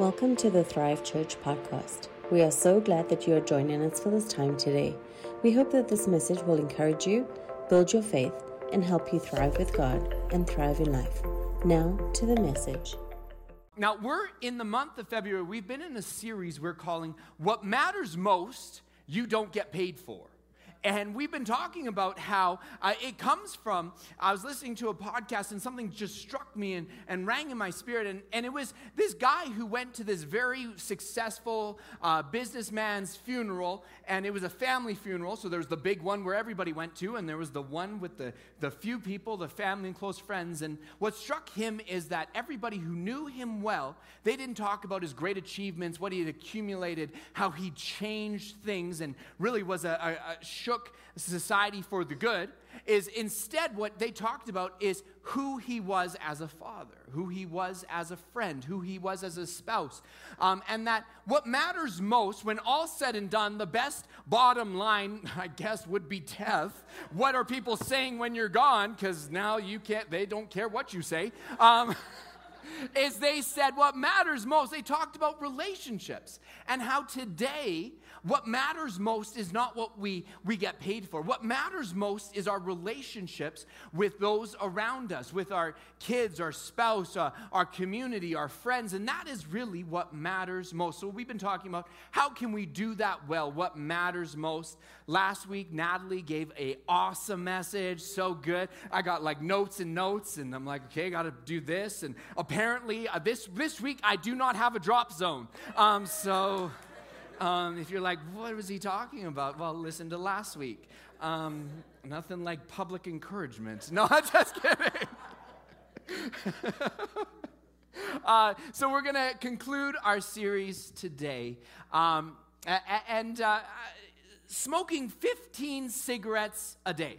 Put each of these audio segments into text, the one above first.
Welcome to the Thrive Church podcast. We are so glad that you are joining us for this time today. We hope that this message will encourage you, build your faith, and help you thrive with God and thrive in life. Now to the message. Now, we're in the month of February. We've been in a series we're calling What Matters Most You Don't Get Paid For. And we've been talking about how uh, it comes from. I was listening to a podcast and something just struck me and, and rang in my spirit. And, and it was this guy who went to this very successful uh, businessman's funeral. And it was a family funeral. So there was the big one where everybody went to, and there was the one with the, the few people, the family and close friends. And what struck him is that everybody who knew him well, they didn't talk about his great achievements, what he had accumulated, how he changed things, and really was a, a, a shook society for the good is instead what they talked about is who he was as a father, who he was as a friend, who he was as a spouse. Um, and that what matters most, when all said and done, the best bottom line, I guess, would be death. What are people saying when you're gone? Because now you can't, they don't care what you say. Um, is they said what matters most. They talked about relationships and how today what matters most is not what we, we get paid for. What matters most is our relationships with those around us, with our kids, our spouse, uh, our community, our friends. And that is really what matters most. So we've been talking about how can we do that well? What matters most? Last week, Natalie gave a awesome message. So good. I got like notes and notes, and I'm like, okay, I got to do this. And apparently, uh, this, this week, I do not have a drop zone. Um, so... Um, if you're like, what was he talking about? Well, listen to last week. Um, nothing like public encouragement. No, I'm just kidding. uh, so we're going to conclude our series today. Um, and uh, smoking 15 cigarettes a day.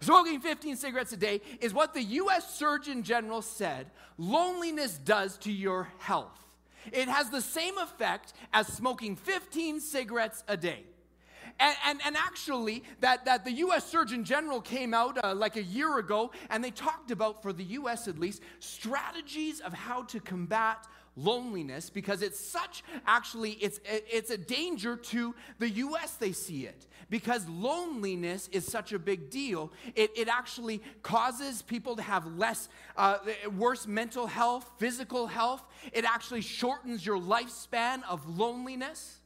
Smoking 15 cigarettes a day is what the U.S. Surgeon General said loneliness does to your health. It has the same effect as smoking 15 cigarettes a day. And, and, and, actually, that, that the US Surgeon General came out uh, like a year ago, and they talked about, for the US at least, strategies of how to combat loneliness because it's such actually it's it's a danger to the US they see it. Because loneliness is such a big deal it, it actually causes people to have less uh, worse mental health physical health. It actually shortens your lifespan of loneliness.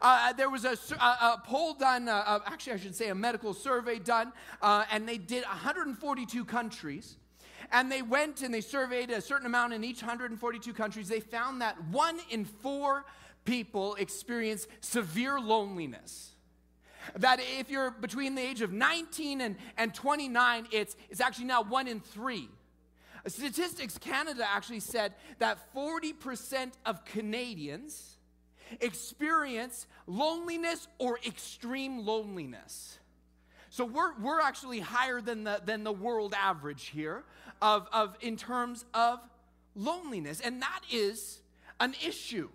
Uh, there was a, a, a poll done, uh, uh, actually, I should say a medical survey done, uh, and they did 142 countries and they went and they surveyed a certain amount in each 142 countries. They found that one in four people experience severe loneliness. That if you're between the age of 19 and, and 29, it's, it's actually now one in three. Statistics Canada actually said that 40% of Canadians experience loneliness or extreme loneliness. So we're, we're actually higher than the, than the world average here of, of in terms of loneliness. And that is an issue.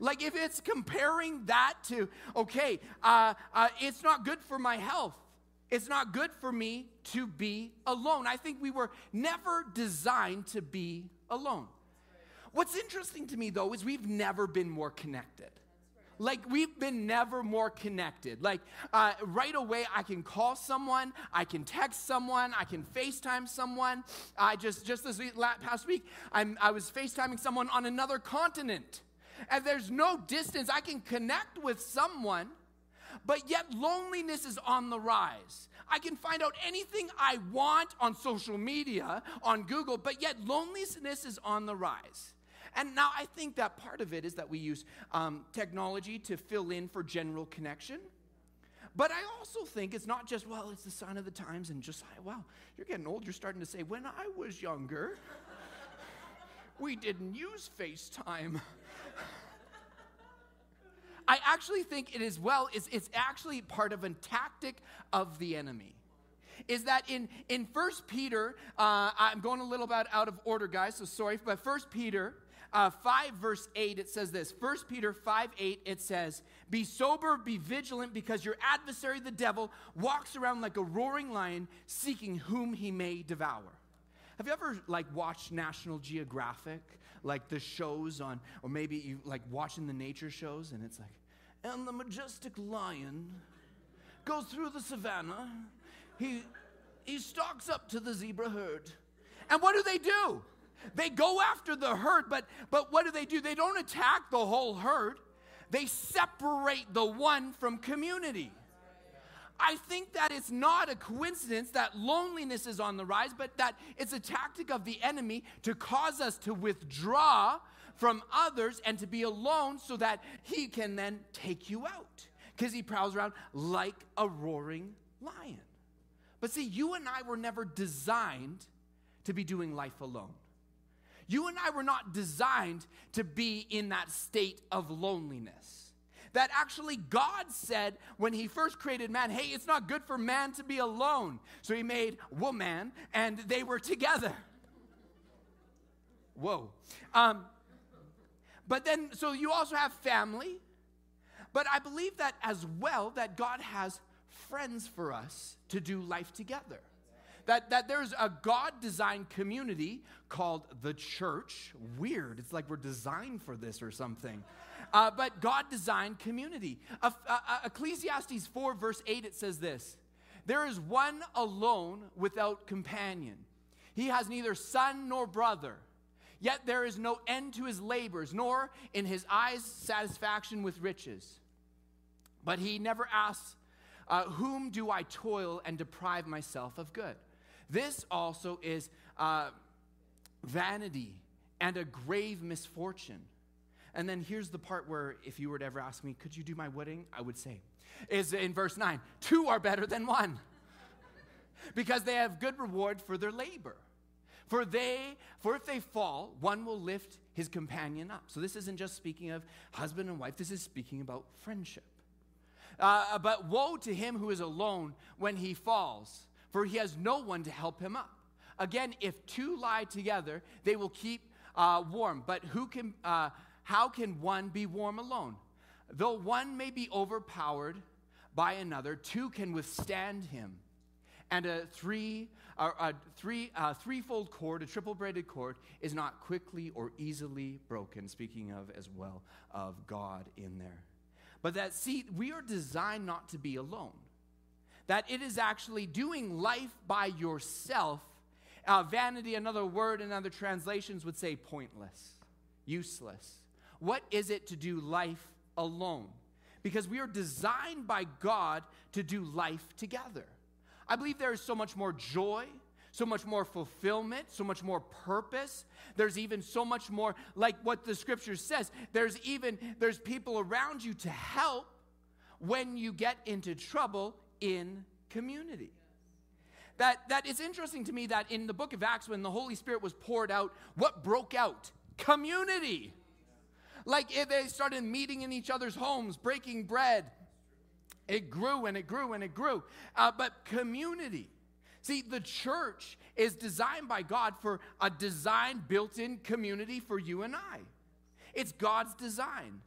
Like if it's comparing that to, okay, uh, uh, it's not good for my health. It's not good for me to be alone. I think we were never designed to be alone. What's interesting to me though is we've never been more connected. Like we've been never more connected. Like uh, right away, I can call someone, I can text someone, I can FaceTime someone. I just just this week, past week, I'm, I was FaceTiming someone on another continent, and there's no distance. I can connect with someone, but yet loneliness is on the rise. I can find out anything I want on social media, on Google, but yet loneliness is on the rise. And now I think that part of it is that we use um, technology to fill in for general connection. But I also think it's not just, well, it's the sign of the times and just, wow, you're getting old. You're starting to say, when I was younger, we didn't use FaceTime. I actually think it is well, it's, it's actually part of a tactic of the enemy is that in in First Peter, uh, I'm going a little bit out of order, guys, so sorry, but First Peter uh, 5, verse 8, it says this 1 Peter 5 8, it says, Be sober, be vigilant, because your adversary, the devil, walks around like a roaring lion, seeking whom he may devour. Have you ever like watched National Geographic, like the shows on, or maybe you like watching the nature shows, and it's like, and the majestic lion goes through the savannah. He he stalks up to the zebra herd, and what do they do? They go after the herd, but but what do they do? They don't attack the whole herd. They separate the one from community. I think that it's not a coincidence that loneliness is on the rise, but that it's a tactic of the enemy to cause us to withdraw from others and to be alone so that he can then take you out because he prowls around like a roaring lion. But see, you and I were never designed to be doing life alone. You and I were not designed to be in that state of loneliness that actually God said when He first created man, hey, it's not good for man to be alone. So He made woman and they were together. Whoa. Um, but then, so you also have family. But I believe that as well, that God has friends for us to do life together. That, that there's a God designed community called the church. Weird. It's like we're designed for this or something. Uh, but God designed community. Uh, uh, Ecclesiastes 4, verse 8, it says this There is one alone without companion. He has neither son nor brother. Yet there is no end to his labors, nor in his eyes satisfaction with riches. But he never asks, uh, Whom do I toil and deprive myself of good? This also is uh, vanity and a grave misfortune. And then here's the part where, if you were to ever ask me, could you do my wedding? I would say, is in verse 9 two are better than one because they have good reward for their labor. For they, for if they fall, one will lift his companion up. So this isn't just speaking of husband and wife, this is speaking about friendship. Uh, but woe to him who is alone when he falls, for he has no one to help him up. Again, if two lie together, they will keep uh, warm. But who can uh, how can one be warm alone? Though one may be overpowered by another, two can withstand him. And a three, a, a three, a threefold cord, a triple braided cord, is not quickly or easily broken. Speaking of as well of God in there. But that, see, we are designed not to be alone. That it is actually doing life by yourself. Uh, vanity, another word in other translations would say pointless, useless. What is it to do life alone? Because we are designed by God to do life together. I believe there is so much more joy, so much more fulfillment, so much more purpose. There's even so much more like what the scripture says. There's even there's people around you to help when you get into trouble in community. That that is interesting to me that in the book of Acts when the Holy Spirit was poured out, what broke out? Community. Like if they started meeting in each other's homes, breaking bread. It grew and it grew and it grew. Uh, but community. See, the church is designed by God for a designed, built in community for you and I. It's God's design.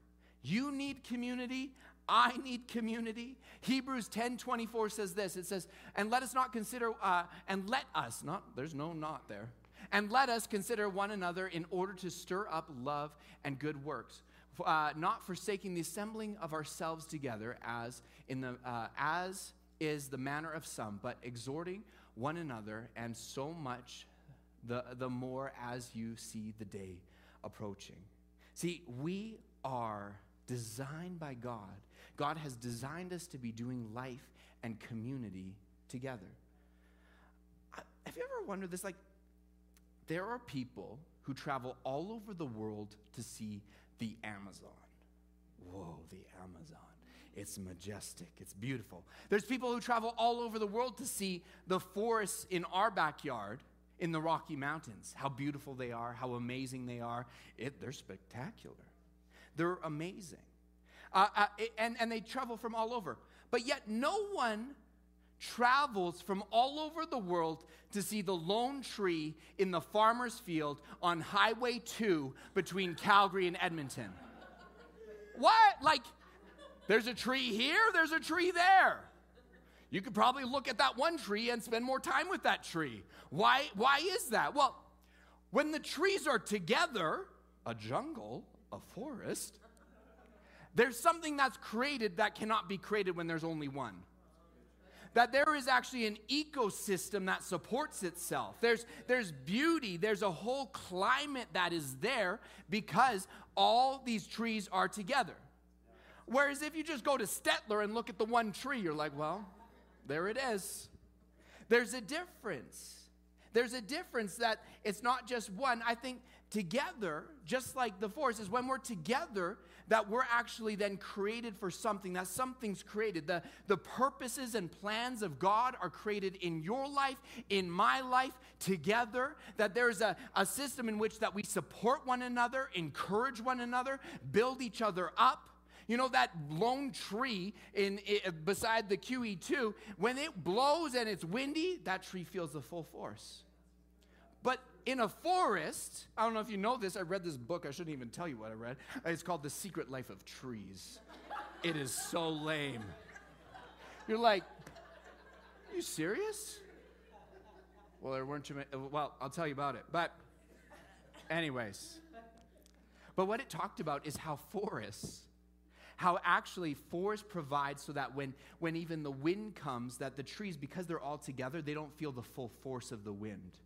You need community. I need community. Hebrews 10 24 says this it says, and let us not consider, uh, and let us, not, there's no not there. And let us consider one another in order to stir up love and good works, uh, not forsaking the assembling of ourselves together as in the uh, as is the manner of some, but exhorting one another, and so much the the more as you see the day approaching. See, we are designed by God. God has designed us to be doing life and community together. Have you ever wondered this? Like, there are people who travel all over the world to see the Amazon. Whoa, the Amazon. It's majestic, it's beautiful. There's people who travel all over the world to see the forests in our backyard in the Rocky Mountains, how beautiful they are, how amazing they are. It, they're spectacular, they're amazing. Uh, uh, and, and they travel from all over. But yet, no one travels from all over the world to see the lone tree in the farmer's field on Highway 2 between Calgary and Edmonton. what? Like, there's a tree here, there's a tree there. you could probably look at that one tree and spend more time with that tree. Why, why is that? Well, when the trees are together, a jungle, a forest, there's something that's created that cannot be created when there's only one. That there is actually an ecosystem that supports itself. There's, there's beauty, there's a whole climate that is there because all these trees are together. Whereas if you just go to Stettler and look at the one tree, you're like, well, there it is. There's a difference. There's a difference that it's not just one. I think together, just like the force, is when we're together that we're actually then created for something, that something's created. The, the purposes and plans of God are created in your life, in my life, together. That there's a, a system in which that we support one another, encourage one another, build each other up. You know that lone tree in, in, beside the QE2, when it blows and it's windy, that tree feels the full force. But in a forest, I don't know if you know this, I read this book, I shouldn't even tell you what I read. It's called The Secret Life of Trees. It is so lame. You're like, you serious? Well, there weren't too many. Well, I'll tell you about it. But, anyways. But what it talked about is how forests how actually forest provides so that when, when even the wind comes that the trees because they're all together they don't feel the full force of the wind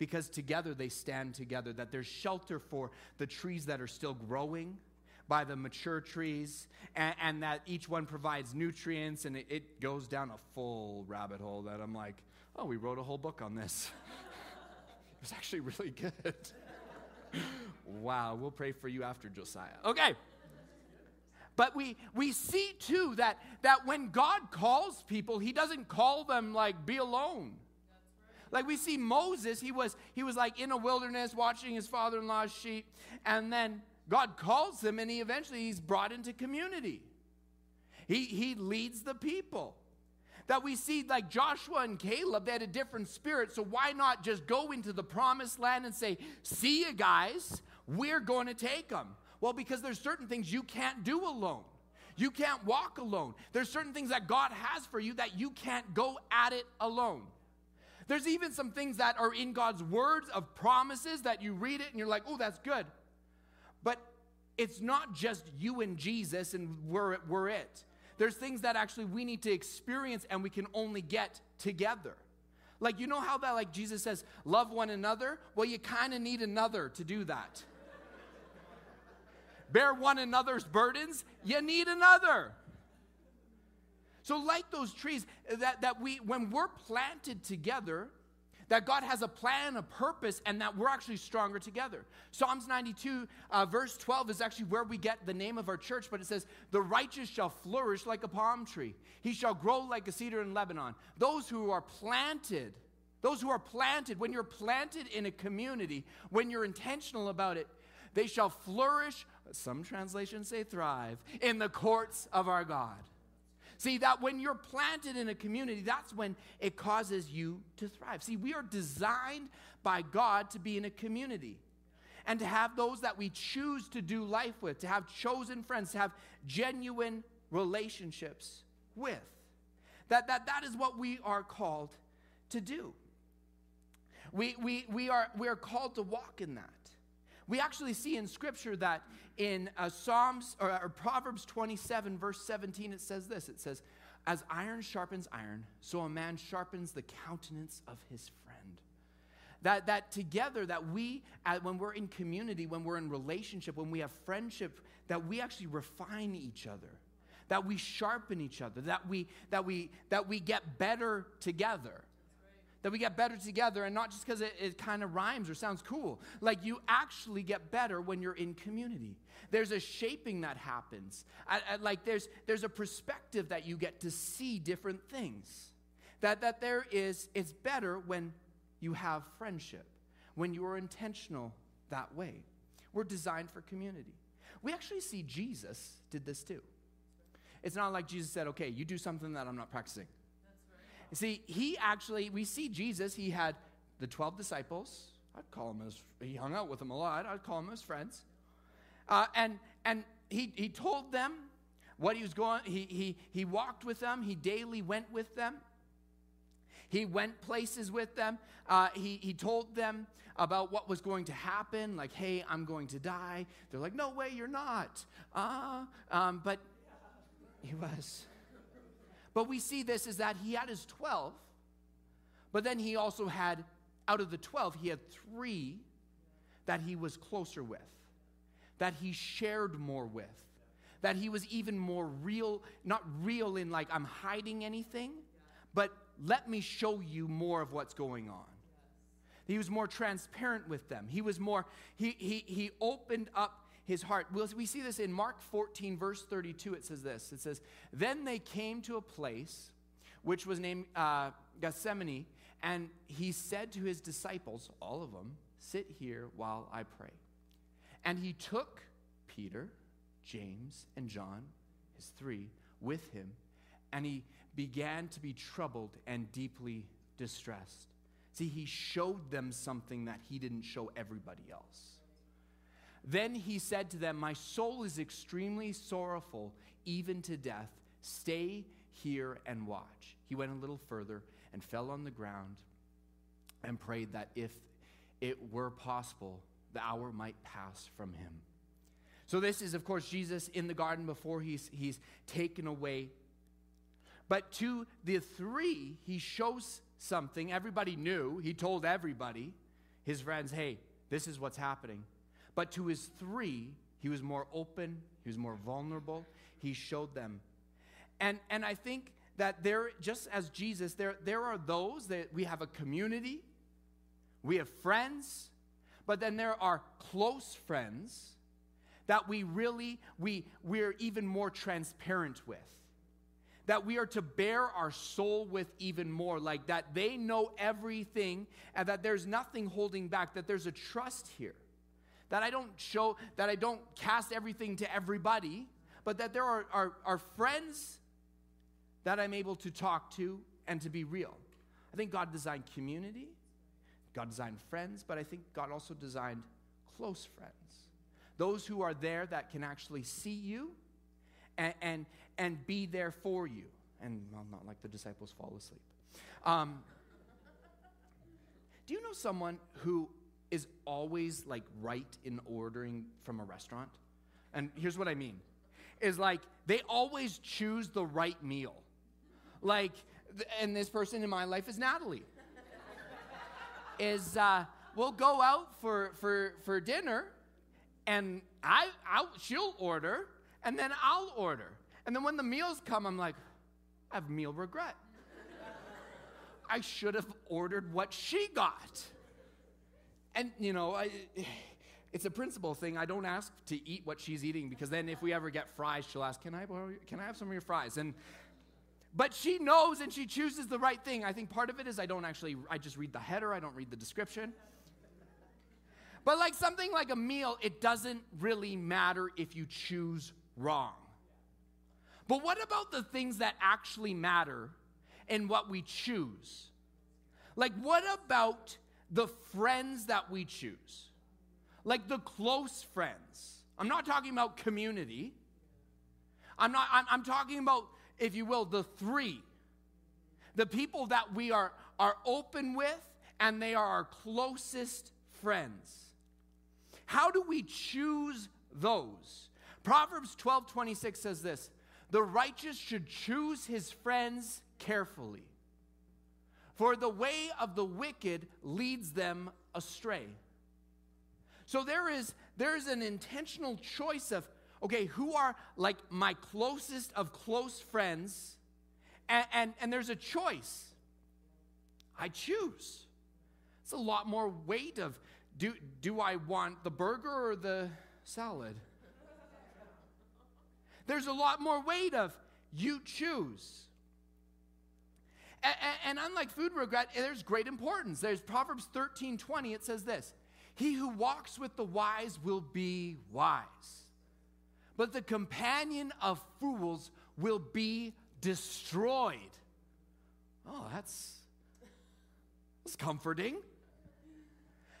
because together they stand together that there's shelter for the trees that are still growing by the mature trees and, and that each one provides nutrients and it, it goes down a full rabbit hole that i'm like oh we wrote a whole book on this. It was actually really good. Wow we'll pray for you after josiah. Okay. But we, we see too that, that when God calls people, he doesn't call them like, be alone. Like we see Moses, he was, he was like in a wilderness watching his father in law's sheep. And then God calls him and he eventually he's brought into community. He, he leads the people. That we see like Joshua and Caleb, they had a different spirit. So why not just go into the promised land and say, see you guys, we're going to take them. Well, because there's certain things you can't do alone. You can't walk alone. There's certain things that God has for you that you can't go at it alone. There's even some things that are in God's words of promises that you read it and you're like, oh, that's good. But it's not just you and Jesus and we're, we're it. There's things that actually we need to experience and we can only get together. Like, you know how that, like Jesus says, love one another? Well, you kind of need another to do that bear one another's burdens, you need another. So, like those trees, that, that we, when we're planted together, that God has a plan, a purpose, and that we're actually stronger together. Psalms 92, uh, verse 12, is actually where we get the name of our church, but it says, The righteous shall flourish like a palm tree, he shall grow like a cedar in Lebanon. Those who are planted, those who are planted, when you're planted in a community, when you're intentional about it, they shall flourish some translations say thrive, in the courts of our God. See, that when you're planted in a community, that's when it causes you to thrive. See, we are designed by God to be in a community and to have those that we choose to do life with, to have chosen friends, to have genuine relationships with. That, that, that is what we are called to do. We, we, we, are, we are called to walk in that. We actually see in Scripture that in uh, Psalms or, or Proverbs 27, verse 17, it says this. It says, As iron sharpens iron, so a man sharpens the countenance of his friend. That, that together, that we, when we're in community, when we're in relationship, when we have friendship, that we actually refine each other, that we sharpen each other, that we, that we, that we get better together that we get better together and not just because it, it kind of rhymes or sounds cool. Like you actually get better when you're in community. There's a shaping that happens. I, I, like there's, there's a perspective that you get to see different things. That, that there is, it's better when you have friendship, when you are intentional that way. We're designed for community. We actually see Jesus did this too. It's not like Jesus said, okay, you do something that I'm not practicing. See, he actually, we see Jesus, he had the 12 disciples. I'd call him as, he hung out with them a lot. I'd call him his friends. Uh, and and he, he told them what he was going, he, he, he walked with them, he daily went with them. He went places with them. Uh, he, he told them about what was going to happen, like, hey, I'm going to die. They're like, no way, you're not. Uh, um, but he was. But we see this is that he had his 12, but then he also had, out of the 12, he had three that he was closer with, that he shared more with, that he was even more real, not real in like I'm hiding anything, but let me show you more of what's going on. He was more transparent with them. He was more, he, he, he opened up his heart. We see this in Mark 14, verse 32. It says this It says, Then they came to a place which was named uh, Gethsemane, and he said to his disciples, all of them, Sit here while I pray. And he took Peter, James, and John, his three, with him, and he began to be troubled and deeply distressed. See, he showed them something that he didn't show everybody else. Then he said to them, My soul is extremely sorrowful, even to death. Stay here and watch. He went a little further and fell on the ground and prayed that if it were possible, the hour might pass from him. So, this is, of course, Jesus in the garden before he's, he's taken away. But to the three, he shows something everybody knew. He told everybody, his friends, hey, this is what's happening. But to his three, he was more open, he was more vulnerable. He showed them. And, and I think that there, just as Jesus, there, there are those that we have a community, we have friends, but then there are close friends that we really, we, we're even more transparent with. That we are to bare our soul with even more, like that they know everything and that there's nothing holding back, that there's a trust here. That I don't show, that I don't cast everything to everybody, but that there are, are, are friends that I'm able to talk to and to be real. I think God designed community, God designed friends, but I think God also designed close friends. Those who are there that can actually see you and, and, and be there for you. And well, not like the disciples fall asleep. Um, do you know someone who is always like right in ordering from a restaurant? And here's what I mean is like they always choose the right meal. Like, and this person in my life is Natalie is uh, we'll go out for, for, for dinner and I, I'll, she'll order and then I'll order. And then when the meals come, I'm like, I have meal regret. I should have ordered what she got. And, you know, I, it's a principle thing. I don't ask to eat what she's eating because then if we ever get fries, she'll ask, Can I, borrow, can I have some of your fries? And but she knows and she chooses the right thing. I think part of it is I don't actually, I just read the header, I don't read the description. But like something like a meal, it doesn't really matter if you choose wrong. But what about the things that actually matter and what we choose? Like, what about the friends that we choose? Like the close friends. I'm not talking about community. I'm not, I'm, I'm talking about if you will, the three. The people that we are, are open with, and they are our closest friends. How do we choose those? Proverbs 12 26 says this The righteous should choose his friends carefully, for the way of the wicked leads them astray. So there is, there is an intentional choice of okay, who are like my closest of close friends? And, and, and there's a choice. I choose. It's a lot more weight of do, do I want the burger or the salad? There's a lot more weight of you choose. And, and, unlike food regret, there's great importance. There's Proverbs 13 20, it says this He who walks with the wise will be wise but the companion of fools will be destroyed. Oh, that's, that's comforting.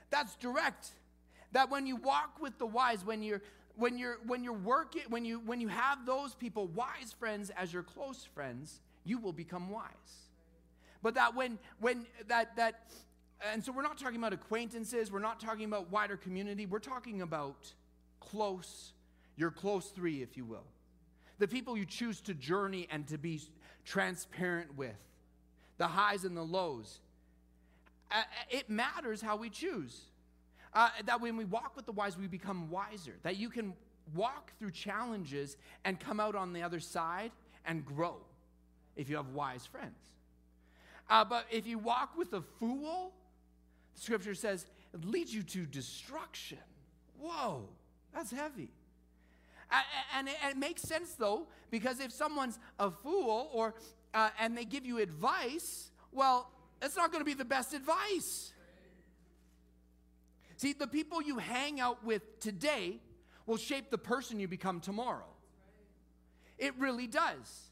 That's direct. That when you walk with the wise, when you're when you're when you're working, when you when you have those people, wise friends as your close friends, you will become wise. But that when when that that and so we're not talking about acquaintances, we're not talking about wider community, we're talking about close, your close three, if you will. The people you choose to journey and to be transparent with, the highs and the lows. It matters how we choose. Uh, that when we walk with the wise, we become wiser. That you can walk through challenges and come out on the other side and grow if you have wise friends. Uh, but if you walk with a fool, the scripture says it leads you to destruction. Whoa, that's heavy. And it, makes sense though, because if someone's a fool or uh, and they give you advice, well, it's not going to be the best advice. See, the people you hang out with today will shape the person you become tomorrow. It really does.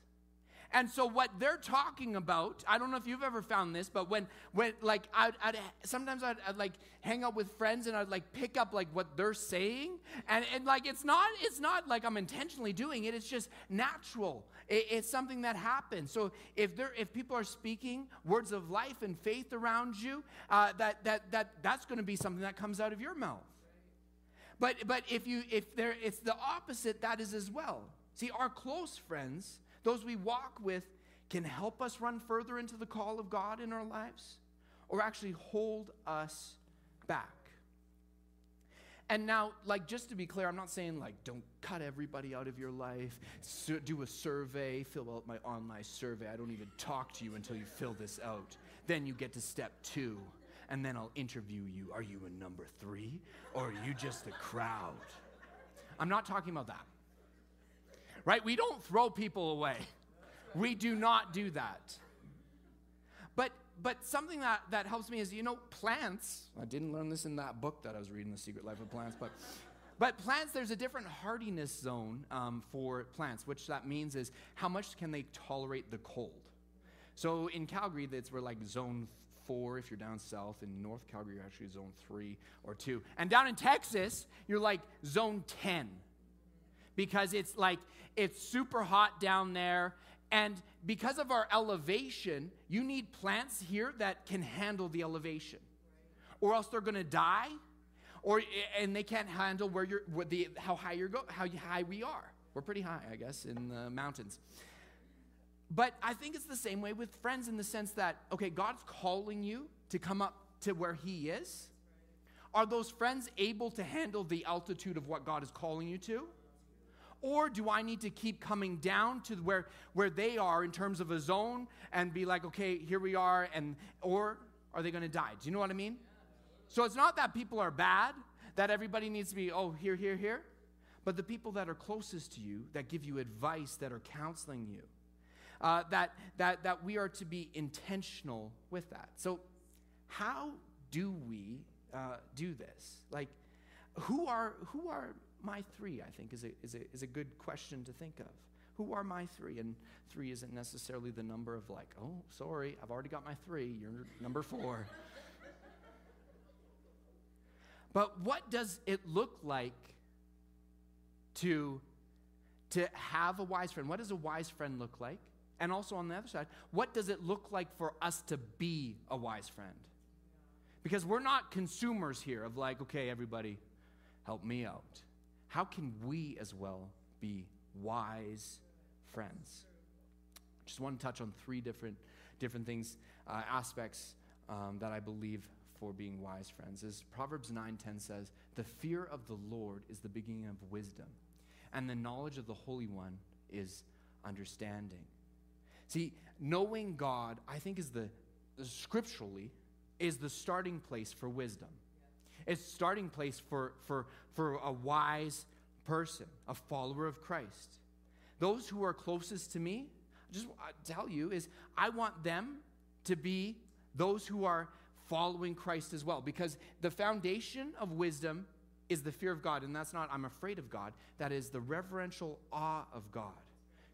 And so what they're talking about, I don't know if you've ever found this, but when when like I'd, I'd sometimes I'd, I'd, like hang out with friends and I'd like pick up like what they're saying, and and like it's not it's not like I'm intentionally doing it. It's just natural. It, it's something that happens. So if there if people are speaking words of life and faith around you, uh, that that that that's going to be something that comes out of your mouth. But but if you if there it's the opposite that is as well. See, our close friends those we walk with, can help us run further into the call of God in our lives or actually hold us back. And now, like, just to be clear, I'm not saying, like, don't cut everybody out of your life, do a survey, fill out my online survey. I don't even talk to you until you fill this out. Then you get to step two, and then I'll interview you. Are you a number three, or are you just a crowd? I'm not talking about that right? We don't throw people away. We do not do that. But but something that, that helps me is you know plants i didn't learn this in that book that i was reading the secret life of plants but but plants there's a different hardiness zone um, for plants which that means is how much can they tolerate the cold so in calgary that's we're like zone four if you're down south in north calgary you're actually zone three or two and down in texas you're like zone 10 because it's like it's super hot down there. And because of our elevation, you need plants here that can handle the elevation, or else they're going to die, or and they can't handle where you're, where the, how high you're go, how high we are. We're pretty high, I guess, in the mountains. But I think it's the same way with friends in the sense that, okay, God's calling you to come up to where He is. Are those friends able to handle the altitude of what God is calling you to? Or do I need to keep coming down to where, where they are in terms of a zone and be like, okay, here we are, and or are they to die? Do you know what I mean? So it's not that people are bad, that everybody needs to be, oh, here, here, here. But the people that are closest to you, that give you advice, that are counseling you, uh, that, that, that we are to be intentional with that. So, how do we uh, do this? Like, who are, who are my three, I think, is a, is, a, is a good question to think of. Who are my three? And three isn't necessarily the number of, like, oh, sorry, I've already got my three, you're number four. but what does it look like to, to have a wise friend? What does a wise friend look like? And also on the other side, what does it look like for us to be a wise friend? Because we're not consumers here of like, okay, everybody, help me out how can we as well be wise friends? Just want to touch on three different, different things, uh, aspects um, that I believe for being wise friends. As Proverbs 9:10 says, "The fear of the Lord is the beginning of wisdom, and the knowledge of the Holy One is understanding." See, knowing God, I think, is the, the scripturally is the starting place for wisdom. It's starting place for, for, for a wise person, a follower of Christ. Those who are closest to me, just tell you, is I want them to be those who are following Christ as well. Because the foundation of wisdom is the fear of God. And that's not, I'm afraid of God. That is the reverential awe of God.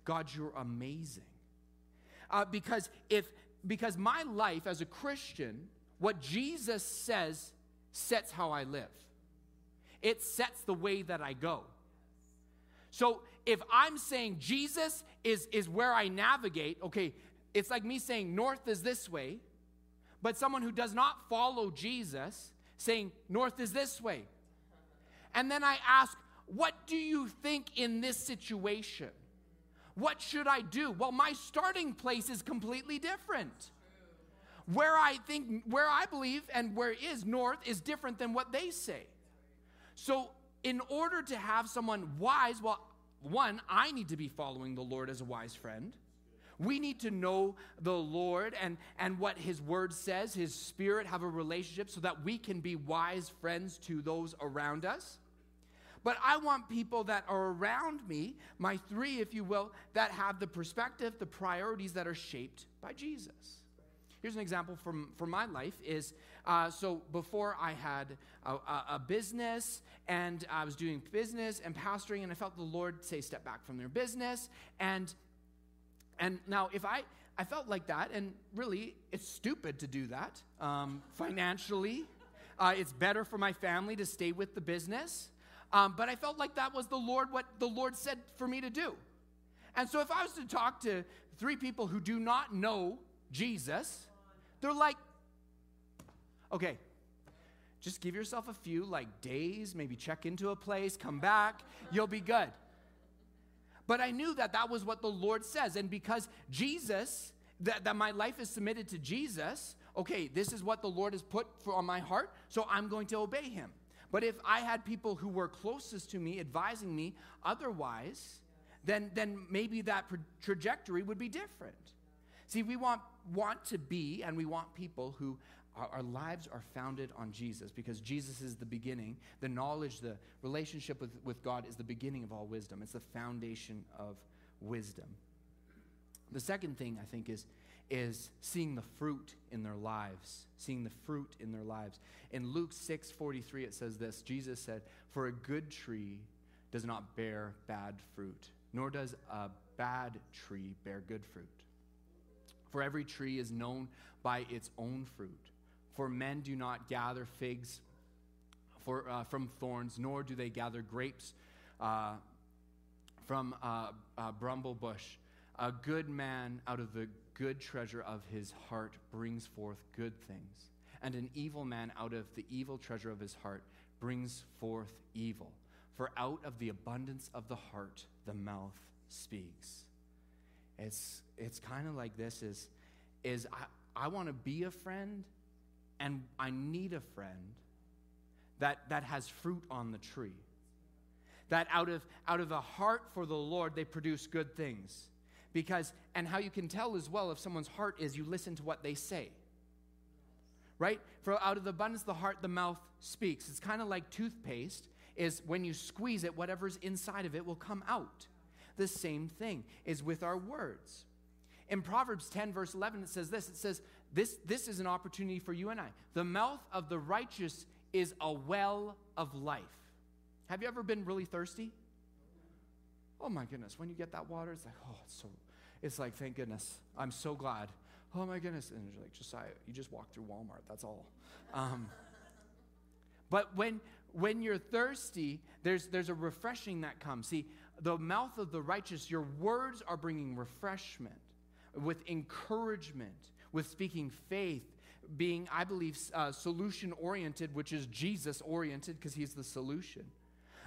God, you're amazing. Uh, because if, because my life as a Christian, what Jesus says sets how I live, it sets the way that I go. So if I'm saying Jesus is, is where I navigate, okay, it's like me saying north is this way, but someone who does not follow Jesus saying north is this way. And then I ask, what do you think in this situation? What should I do? Well, my starting place is completely different. Where I think, where I believe, and where is north is different than what they say. So, in order to have someone wise, well, one, I need to be following the Lord as a wise friend. We need to know the Lord and, and what His Word says, His Spirit, have a relationship so that we can be wise friends to those around us. But I want people that are around me, my three, if you will, that have the perspective, the priorities that are shaped by Jesus. Here's an example from, from my life is uh, so before I had a, a, a, business and I was doing business and pastoring, and I felt the Lord say, step back from their business. And and now, if I, I felt like that, and really, it's stupid to do that um, financially. Uh, it's better for my family to stay with the business. Um, but I felt like that was the Lord, what the Lord said for me to do. And so, if I was to talk to three people who do not know Jesus, they're like, okay, just give yourself a few like days, maybe check into a place, come back, you'll be good. But I knew that that was what the Lord says. And because Jesus, that, that my life is submitted to Jesus, okay, this is what the Lord has put for, on my heart, so I'm going to obey him. But if I had people who were closest to me advising me otherwise, then, then maybe that trajectory would be different. See, we want, want to be and we want people who our, our, lives are founded on Jesus because Jesus is the beginning. The knowledge, the relationship with, with God is the beginning of all wisdom. It's the foundation of wisdom. The second thing I think is, is seeing the fruit in their lives. Seeing the fruit in their lives. In Luke 6 43, it says this Jesus said, For a good tree does not bear bad fruit, nor does a bad tree bear good fruit. For every tree is known by its own fruit. For men do not gather figs for, uh, from thorns, nor do they gather grapes uh, from a bramble bush. A good man out of the good treasure of his heart brings forth good things, and an evil man out of the evil treasure of his heart brings forth evil. For out of the abundance of the heart, the mouth speaks. It's, it's kind of like this is, is I, I want to be a friend, and I need a friend that, that has fruit on the tree. That out of, out of a heart for the Lord, they produce good things. Because, and how you can tell as well if someone's heart is you listen to what they say. Right? For out of the abundance of the heart, the mouth speaks. It's kind of like toothpaste, is when you squeeze it, whatever's inside of it will come out. The same thing is with our words. In Proverbs 10, verse 11, it says this it says, this, this is an opportunity for you and I. The mouth of the righteous is a well of life. Have you ever been really thirsty? Oh my goodness, when you get that water, it's like, oh, it's so, it's like, thank goodness. I'm so glad. Oh my goodness. And you're like, Josiah, you just walk through Walmart, that's all. Um, but when, when you're thirsty, there's, there's a refreshing that comes. See, the mouth of the righteous, your words are bringing refreshment with encouragement with speaking faith, being, I believe, uh, solution oriented, which is Jesus oriented because he's the solution.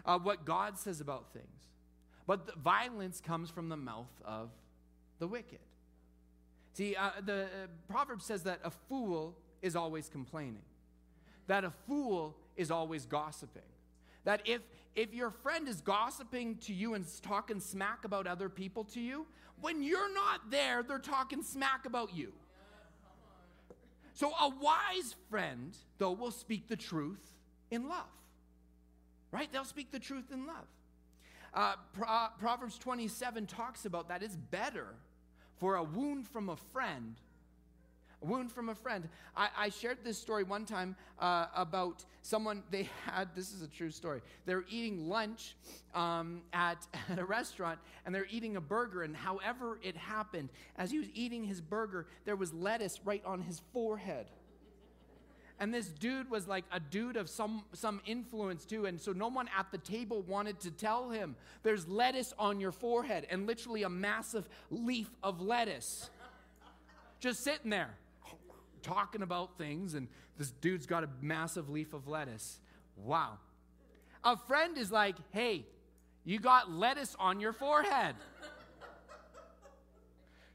Uh, what God says about things. But violence comes from the mouth of the wicked. See, uh, the uh, proverb says that a fool is always complaining, that a fool is always gossiping. That if, if your friend is gossiping to you and talking smack about other people to you, when you're not there, they're talking smack about you. So a wise friend, though, will speak the truth in love. Right? They'll speak the truth in love. Uh, Pro- Proverbs 27 talks about that. It's better for a wound from a friend a wound from a friend. I, I shared this story one time uh, about someone they had. This is a true story. They're eating lunch um, at, at a restaurant and they're eating a burger. And however it happened, as he was eating his burger, there was lettuce right on his forehead. And this dude was like a dude of some, some influence too. And so no one at the table wanted to tell him, there's lettuce on your forehead, and literally a massive leaf of lettuce just sitting there talking about things, and this dude's got a massive leaf of lettuce. Wow. A friend is like, hey, you got lettuce on your forehead.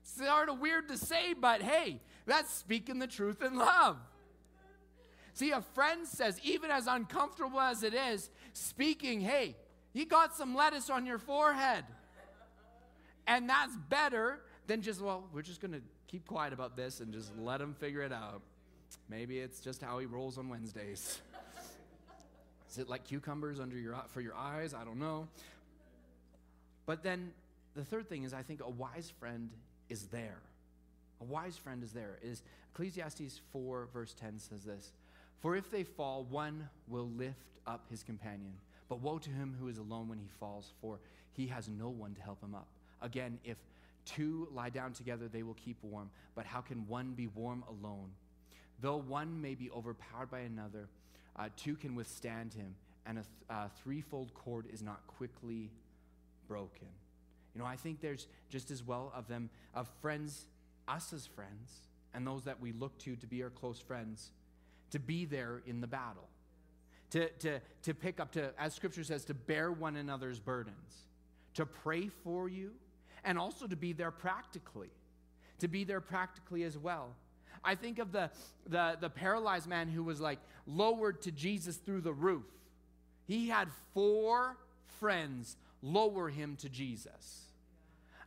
Sort of weird to say, but hey, that's speaking the truth in love. See, a friend says, even as uncomfortable as it is, speaking, hey, you got some lettuce on your forehead. And that's better than just, well, we're just going to keep quiet about this and just let him figure it out. Maybe it's just how he rolls on Wednesdays. Is it like cucumbers under your for your eyes? I don't know. But then the third thing is I think a wise friend is there. A wise friend is there. Is Ecclesiastes 4 verse 10 says this. For if they fall, one will lift up his companion. But woe to him who is alone when he falls, for he has no one to help him up. Again, if two lie down together, they will keep warm. But how can one be warm alone? Though one may be overpowered by another, uh, two can withstand him, and a th- uh, threefold cord is not quickly broken. You know, I think there's just as well of them, of friends, us as friends, and those that we look to to be our close friends, to be there in the battle, to, to, to pick up, to, as scripture says, to bear one another's burdens, to pray for you, and also to be there practically, to be there practically as well. I think of the, the, the paralyzed man who was like lowered to Jesus through the roof. He had four friends lower him to Jesus.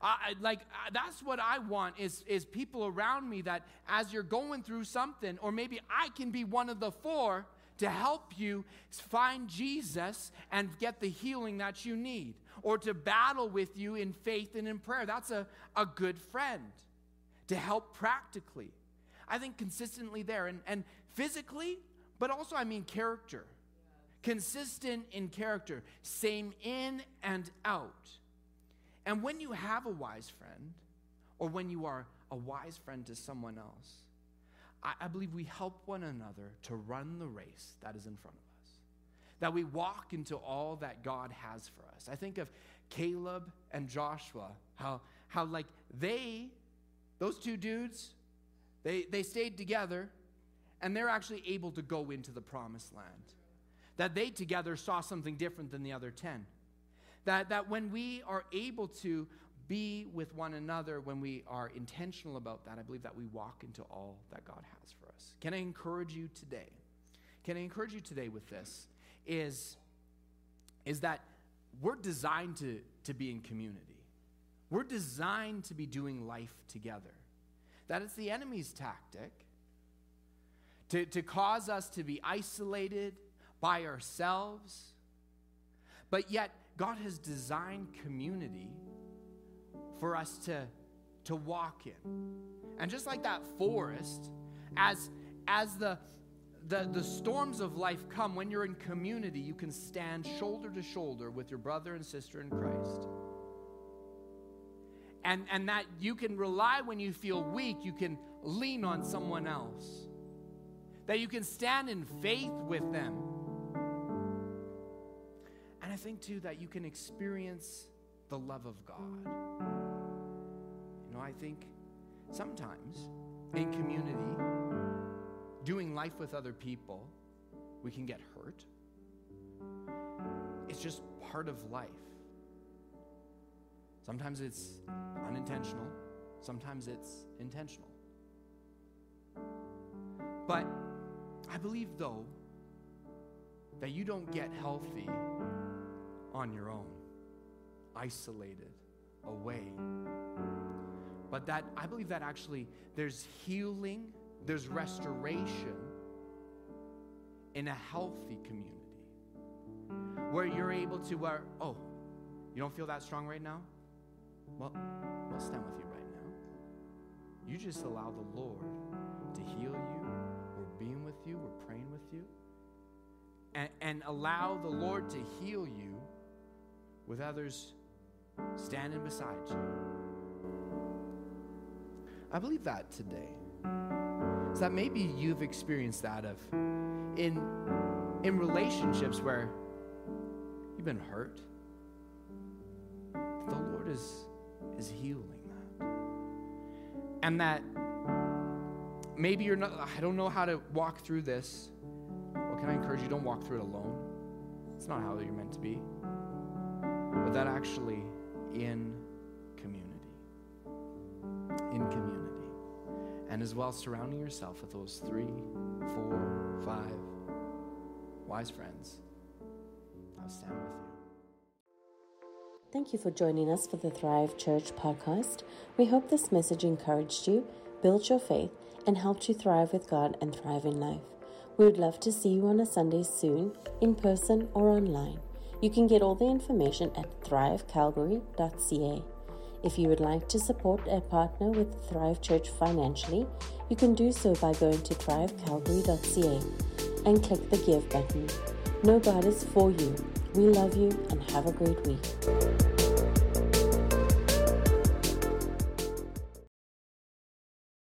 I, like that's what I want is is people around me that as you're going through something, or maybe I can be one of the four to help you find Jesus and get the healing that you need, or to battle with you in faith and in prayer. That's a, a good friend to help practically. I think consistently there and, and physically, but also I mean character consistent in character, same in and out. And when you have a wise friend, or when you are a wise friend to someone else, I, I believe we help one another to run the race that is in front of us. That we walk into all that God has for us. I think of Caleb and Joshua, how, how like they, those two dudes, they, they stayed together and they're actually able to go into the promised land that they together saw something different than the other 10. That, that when we are able to be with one another, when we are intentional about that, I believe that we walk into all that God has for us. Can I encourage you today? Can I encourage you today with this? Is, is that we're designed to, to be in community. We're designed to be doing life together. That is the enemy's tactic to, to cause us to be isolated, by ourselves. But yet, God has designed community for us to, to walk in. And just like that forest, as, as the, the, the storms of life come, when you're in community, you can stand shoulder to shoulder with your brother and sister in Christ. And, and that you can rely when you feel weak, you can lean on someone else. That you can stand in faith with them And I think, too, that you can experience the love of God. You know, I think sometimes in community, life with other people, we can get hurt. It's just part of life. Sometimes it's unintentional, sometimes it's intentional. But I believe, though, that you don't get healthy on your own, isolated, away. But that, I believe that actually there's healing, there's restoration in a healthy community where you're able to, where, oh, you don't feel that strong right now? Well, we'll stand with you right now. You just allow the Lord to heal you. We're being with you, we're praying with you. And, and allow the Lord to heal you with others standing beside you. I believe that today. Is that maybe you've experienced that of in in relationships where you've been hurt. The Lord is is healing that. And that maybe you're not, I don't know how to walk through this. Well, can I encourage you? Don't walk through it alone. It's not how you're meant to be. But that actually in community. In community. And as well, surrounding yourself with those three, four, five wise friends. I'll stand with you. Thank you for joining us for the Thrive Church podcast. We hope this message encouraged you, built your faith, and helped you thrive with God and thrive in life. We would love to see you on a Sunday soon, in person or online. You can get all the information at thrivecalgary.ca. If you would like to support and partner with Thrive Church financially, you can do so by going to thrivecalgary.ca and click the Give button. Know God is for you. We love you and have a great week.